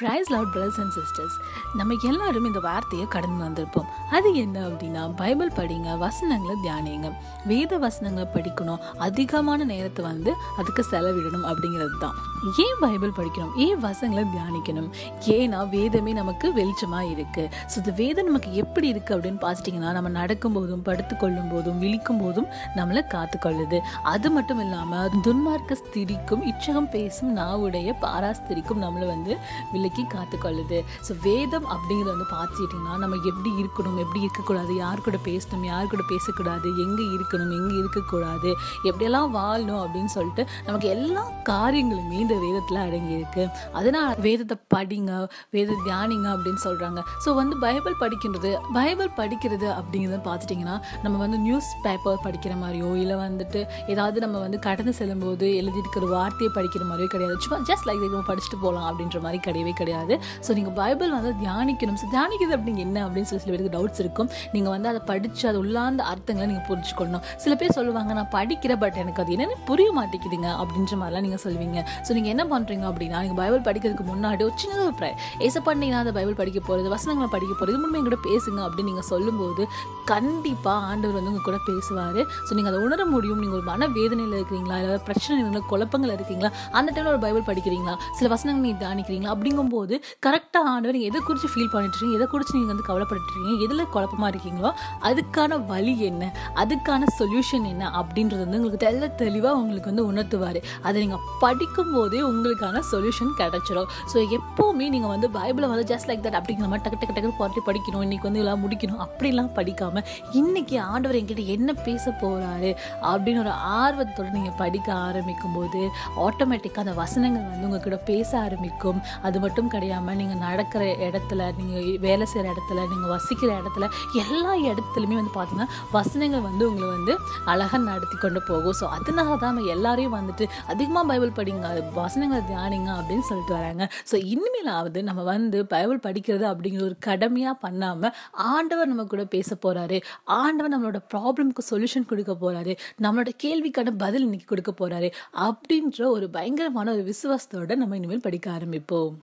Praise lord brothers and sisters நம்ம எல்லாரும் இந்த வார்த்தையை கடந்து வந்திருப்போம். அது என்ன அப்படின்னா பைபிள் படிங்க வசனங்களை தியானிங்க. வேத வசனங்களை படிக்கணும். அதிகமான நேரத்தை வந்து அதுக்கு செலவிடணும் அப்படிங்கிறது தான் ஏன் பைபிள் படிக்கணும்? ஏன் வசனங்களை தியானிக்கணும்? ஏன்னா வேதமே நமக்கு வெளிச்சமாக இருக்குது ஸோ இந்த வேதம் நமக்கு எப்படி இருக்குது அப்படின்னு பார்த்துட்டிங்கன்னா நம்ம நடக்கும்போதும் படுத்துக்கொள்ளும் போதும் விழிக்கும் போதும் நம்மளை காத்துக்கொள்ளுது. அது மட்டும் இல்லாமல் துன்மார்க்க ஸ்திரிக்கும் இச்சகம் பேசும் நாவுடைய பாராஸ்திரிக்கும் நம்மளை வந்து விலக்கி காத்துக்கொள்ளுது. ஸோ வேதம் அப்படிங்கிறத வந்து பார்த்துக்கிட்டிங்கன்னா நம்ம எப்படி இருக்கணும் எப்படி இருக்கக்கூடாது யார் கூட பேசணும் யார் கூட பேசக்கூடாது எங்கே இருக்கணும் எங்கே இருக்கக்கூடாது எப்படியெல்லாம் வாழணும் அப்படின்னு சொல்லிட்டு நமக்கு எல்லா காரியங்களுமே இந்த வேதத்தில் அடங்கியிருக்கு. அதனால் வேதத்தை படிங்க வேத தியானிங்க அப்படின்னு சொல்கிறாங்க ஸோ வந்து பைபிள் படிக்கின்றது பைபிள் படிக்கிறது அப்படிங்கிறத பார்த்துட்டிங்கன்னா நம்ம வந்து நியூஸ் பேப்பர் படிக்கிற மாதிரியோ இல்லை வந்துட்டு ஏதாவது நம்ம வந்து கடந்து செல்லும்போது எழுதியிருக்கிற வார்த்தையை படிக்கிற மாதிரியோ கிடையாது. சும்மா ஜஸ்ட் லைக் நம்ம படிச்சுட்டு போகலாம் அப்படின்ற மாதிரி கிடையவே கிடையாது. ஸோ நீங்கள் பைபிள் வந்து தியானிக்கணும். ஸோ தியானிக்கிறது அப்படிங்க என்ன அப்படின்னு சொல்லி சில பேருக்கு டவுட்ஸ் இருக்கும். நீங்கள் வந்து அதை படித்து அது உள்ளார்ந்த அர்த்தங்களை நீங்கள் புரிஞ்சுக்கணும் சில பேர் சொல்லுவாங்க நான் படிக்கிறேன் பட் எனக்கு அது என்னென்னு புரிய மாட்டேங்குதுங்க அப்படின்ற மாதிரிலாம் நீங்கள் சொல்லுவீங்க. ஸோ நீங்கள் என்ன பண்ணுறீங்க அப்படின்னா நீங்கள் பைபிள் படிக்கிறதுக்கு முன்னாடி ஒரு சின்ன ஒரு ப்ரே ஏசப்பா நீ அந்த பைபிள் படிக்க போகிறது வசனங்களை படிக்க போகிறது இது முன்னே பேசுங்க அப்படின்னு நீங்கள் சொல்லும்போது கண்டிப்பாக ஆண்டவர் வந்து உங்கள் கூட பேசுவார். ஸோ நீங்கள் அதை உணர முடியும். நீங்கள் ஒரு மன வேதனையில் இருக்கிறீங்களா? இல்லை பிரச்சனை இல்லை குழப்பங்கள் இருக்கீங்களா அந்த டைமில் ஒரு பைபிள் படிக்கிறீங்களா? சில வசனங்கள் நீங்கள் தியானிக்கிறீங்களா? அப்படிங்கும்போது கரெக்டாக ஆண்டவர் நீங்கள் எதை குறித்து ஃபீல் பண்ணிட்டுருக்கீங்க? எதை குறித்து நீங்கள் வந்து கவலைப்பட்டுருக்கீங்க? எதில் குழப்பமாக இருக்கீங்களோ அதுக்கான வழி என்ன? அதுக்கான சொல்யூஷன் என்ன? அப்படின்றது வந்து உங்களுக்கு தெல்ல தெளிவாக உங்களுக்கு வந்து உணர்த்துவார். அதை நீங்கள் படிக்கும்போதே உங்களுக்கான சொல்யூஷன் கிடச்சிடும் ஸோ எப்போவுமே நீங்கள் வந்து பைபிளை வந்து ஜஸ்ட் லைக் தட் அப்படிங்கிற மாதிரி டக்கு டக்கு டக்கு போட்டு படிக்கணும். இன்றைக்கி வந்து எல்லாம் முடிக்கணும். அப்படிலாம் படிக்காமல் இன்றைக்கி ஆண்டவர் என்கிட்ட என்ன பேச போகிறாரு அப்படின்னு ஒரு ஆர்வத்தோடு நீங்கள் படிக்க ஆரம்பிக்கும் போது ஆட்டோமேட்டிக்காக அந்த வசனங்கள் வந்து உங்கள் கூட பேச ஆரம்பிக்கும். அது மட்டும் மட்டும் கிடையாமல் நீங்கள் நடக்கிற இடத்துல நீங்கள் வேலை செய்கிற இடத்துல நீங்கள் வசிக்கிற இடத்துல எல்லா இடத்துலையுமே வந்து பார்த்தீங்கன்னா வசனங்கள் வந்து உங்களை வந்து அழகாக நடத்தி கொண்டு போகும். ஸோ அதனால தான் நம்ம எல்லாரையும் வந்துட்டு அதிகமாக பைபிள் படிங்க வசனங்களை தியானிங்க அப்படின்னு சொல்லிட்டு வராங்க. ஸோ இனிமேலாவது நம்ம வந்து பைபிள் படிக்கிறது அப்படிங்கிற ஒரு கடமையாக பண்ணாமல் ஆண்டவர் நம்ம கூட பேச போகிறாரு ஆண்டவர் நம்மளோட ப்ராப்ளம்க்கு சொல்யூஷன் கொடுக்க போகிறாரு நம்மளோட கேள்விக்கான பதில் இன்னைக்கு கொடுக்க போகிறாரு அப்படின்ற ஒரு பயங்கரமான ஒரு விசுவாசத்தோட நம்ம இனிமேல் படிக்க ஆரம்பிப்போம்.